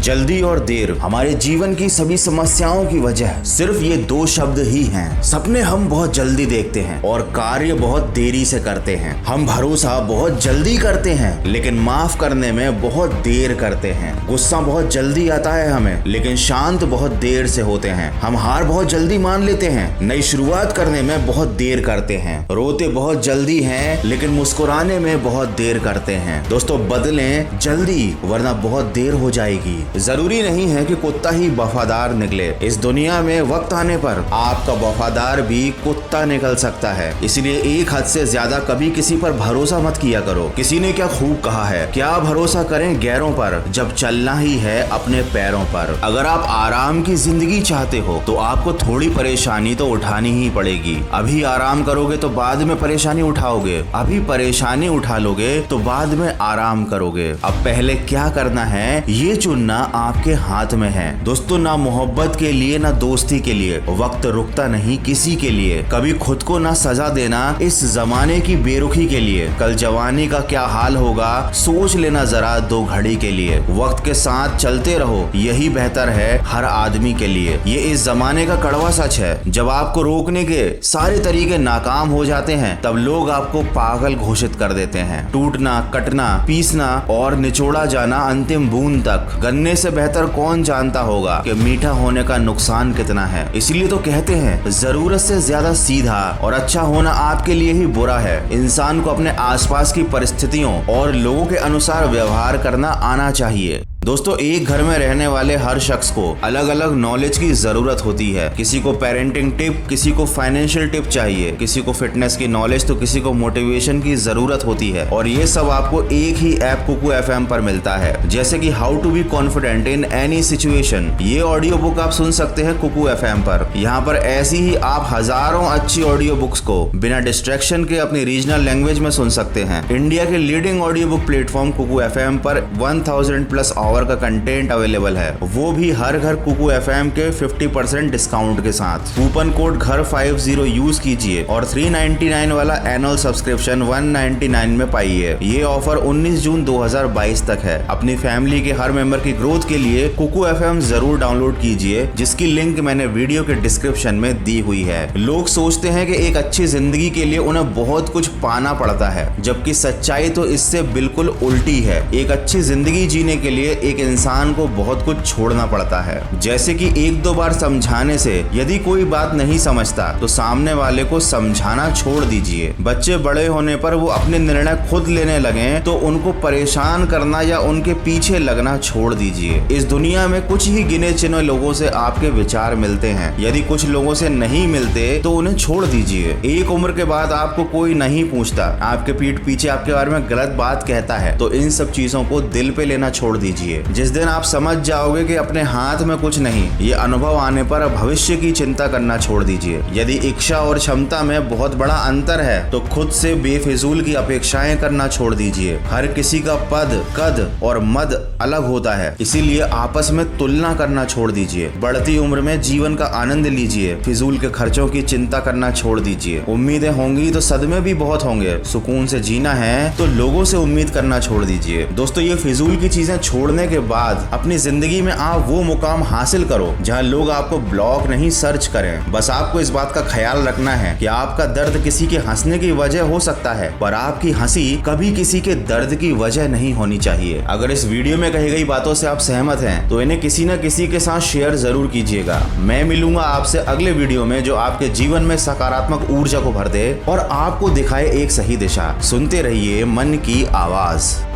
जल्दी और देर हमारे जीवन की सभी समस्याओं की वजह सिर्फ़ ये दो शब्द ही हैं। सपने हम बहुत जल्दी देखते हैं और कार्य बहुत देरी से करते हैं। हम भरोसा बहुत जल्दी करते हैं, लेकिन माफ़ करने में बहुत देर करते हैं। गुस्सा बहुत जल्दी आता है हमें, लेकिन शांत बहुत देर से होते हैं। हम हार बहुत जल्दी मान लेते हैं, नई शुरुआत करने में बहुत देर करते हैं। रोते बहुत जल्दी हैं, लेकिन मुस्कुराने में बहुत देर करते हैं। दोस्तों, बदलें जल्दी, वरना बहुत देर हो जाएगी। ज़रूरी नहीं है कि कुत्ता ही वफादार निकले। इस दुनिया में वक्त आने पर आपका वफादार भी कुत्ता निकल सकता है। इसलिए एक हद से ज़्यादा कभी किसी पर भरोसा मत किया करो। किसी ने क्या खूब कहा है? क्या भरोसा करें गैरों पर, जब चलना ही है अपने पैरों पर? अगर आप आराम की ज़िंदगी चाहते हो तो आपको थोड़ी परेशानी तो उठानी ही पड़ेगी। अभी आराम करोगे तो बाद में परेशानी उठाओगे। अभी परेशानी उठा लोगे तो बाद में आराम करोगे। अब पहले क्या करना है, ये चुनना आपके हाथ में है। दोस्तों, ना मोहब्बत के लिए, ना दोस्ती के लिए। वक्त रुकता नहीं किसी के लिए। कभी खुद को ना सजा देना इस जमाने की बेरुखी के लिए। कल जवानी का क्या हाल होगा, सोच लेना जरा दो घड़ी के लिए। वक्त के साथ चलते रहो, यही बेहतर है हर आदमी के लिए। ये इस जमाने का कड़वा सच है। जब आपको रोकने के सारे तरीके नाकाम हो जाते हैं, तब लोग आपको पागल घोषित कर देते हैं। टूटना, कटना, पीसना और निचोड़ा जाना अंतिम बूंद तक। गन्ने से बेहतर कौन जानता होगा कि मीठा होने का नुकसान कितना है। इसलिए तो कहते हैं, ज़रूरत से ज़्यादा सीधा और अच्छा होना आपके लिए ही बुरा है। इंसान को अपने आसपास की परिस्थितियों और लोगों के अनुसार व्यवहार करना आना चाहिए। दोस्तों, एक घर में रहने वाले हर शख्स को अलग अलग नॉलेज की ज़रूरत होती है। किसी को पेरेंटिंग टिप किसी को फाइनेंशियल टिप चाहिए। किसी को फिटनेस की नॉलेज तो किसी को मोटिवेशन की ज़रूरत होती है। और ये सब आपको एक ही ऐप कुकू एफएम पर मिलता है। जैसे कि how to be confident in any situation ये ऑडियो बुक आप सुन सकते हैं कुकू एफएम पर। यहाँ पर ऐसी ही आप हज़ारों अच्छी ऑडियो बुक्स को बिना डिस्ट्रेक्शन के अपनी रीजनल लैंग्वेज में सुन सकते हैं। इंडिया के leading audio book platform Kuku FM पर वन प्लस आवर का कंटेंट अवेलेबल है। वो भी हर घर कुकू एफएम के 50% डिस्काउंट के साथ। कूपन कोड घर 50 यूज़ कीजिए और 399 वाला एनुअल सब्सक्रिप्शन 199 में पाइए। ये ऑफ़र 19 जून 2022 तक है। अपनी फैमिली के हर मेंबर की ग्रोथ के लिए कुकू एफएम ज़रूर डाउनलोड कीजिए, जिसकी लिंक मैंने वीडियो के डिस्क्रिप्शन में दी हुई है। लोग सोचते हैं कि एक अच्छी ज़िंदगी के लिए उन्हें बहुत कुछ पाना पड़ता है, जबकि सच्चाई तो इससे बिल्कुल उल्टी है। एक अच्छी ज़िंदगी जीने के लिए एक इंसान को बहुत कुछ छोड़ना पड़ता है। जैसे कि एक दो बार समझाने से यदि कोई बात नहीं समझता तो सामने वाले को समझाना छोड़ दीजिए। बच्चे बड़े होने पर वो अपने निर्णय खुद लेने लगे तो उनको परेशान करना या उनके पीछे लगना छोड़ दीजिए। इस दुनिया में कुछ ही गिने चुने लोगों से आपके विचार मिलते हैं। यदि कुछ लोगों से नहीं मिलते तो उन्हें छोड़ दीजिए। एक उम्र के बाद आपको कोई नहीं पूछता। आपके पीठ पीछे आपके बारे में गलत बात कहता है तो इन सब चीज़ों को दिल पे लेना छोड़ दीजिए। जिस दिन आप समझ जाओगे कि अपने हाथ में कुछ नहीं, ये अनुभव आने पर भविष्य की चिंता करना छोड़ दीजिए। यदि इच्छा और क्षमता में बहुत बड़ा अंतर है तो खुद से बेफिजूल की अपेक्षाएँ करना छोड़ दीजिए। हर किसी का पद, कद और मद अलग होता है, इसीलिए आपस में तुलना करना छोड़ दीजिए। बढ़ती उम्र में जीवन का आनंद लीजिए। फिजूल के खर्चों की चिंता करना छोड़ दीजिए। उम्मीदें होंगी तो सदमे भी बहुत होंगे। सुकून से जीना है तो लोगों से उम्मीद करना छोड़ दीजिए। दोस्तों, ये फिजूल की चीज़ें छोड़ने के बाद अपनी ज़िंदगी में आप वो मुकाम हासिल करो जहाँ लोग आपको ब्लॉग नहीं सर्च करें। बस आपको इस बात का ख्याल रखना है कि आपका दर्द किसी के हंसने की वजह हो सकता है, पर आपकी हँसी कभी किसी के दर्द की वजह नहीं होनी चाहिए। अगर इस वीडियो में कही गई बातों से आप सहमत हैं तो इन्हें किसी न किसी के साथ शेयर ज़रूर कीजिएगा। मैं मिलूँगा आपसे अगले वीडियो में जो आपके जीवन में सकारात्मक ऊर्जा को भर दे और आपको दिखाए एक सही दिशा। सुनते रहिए मन की आवाज़।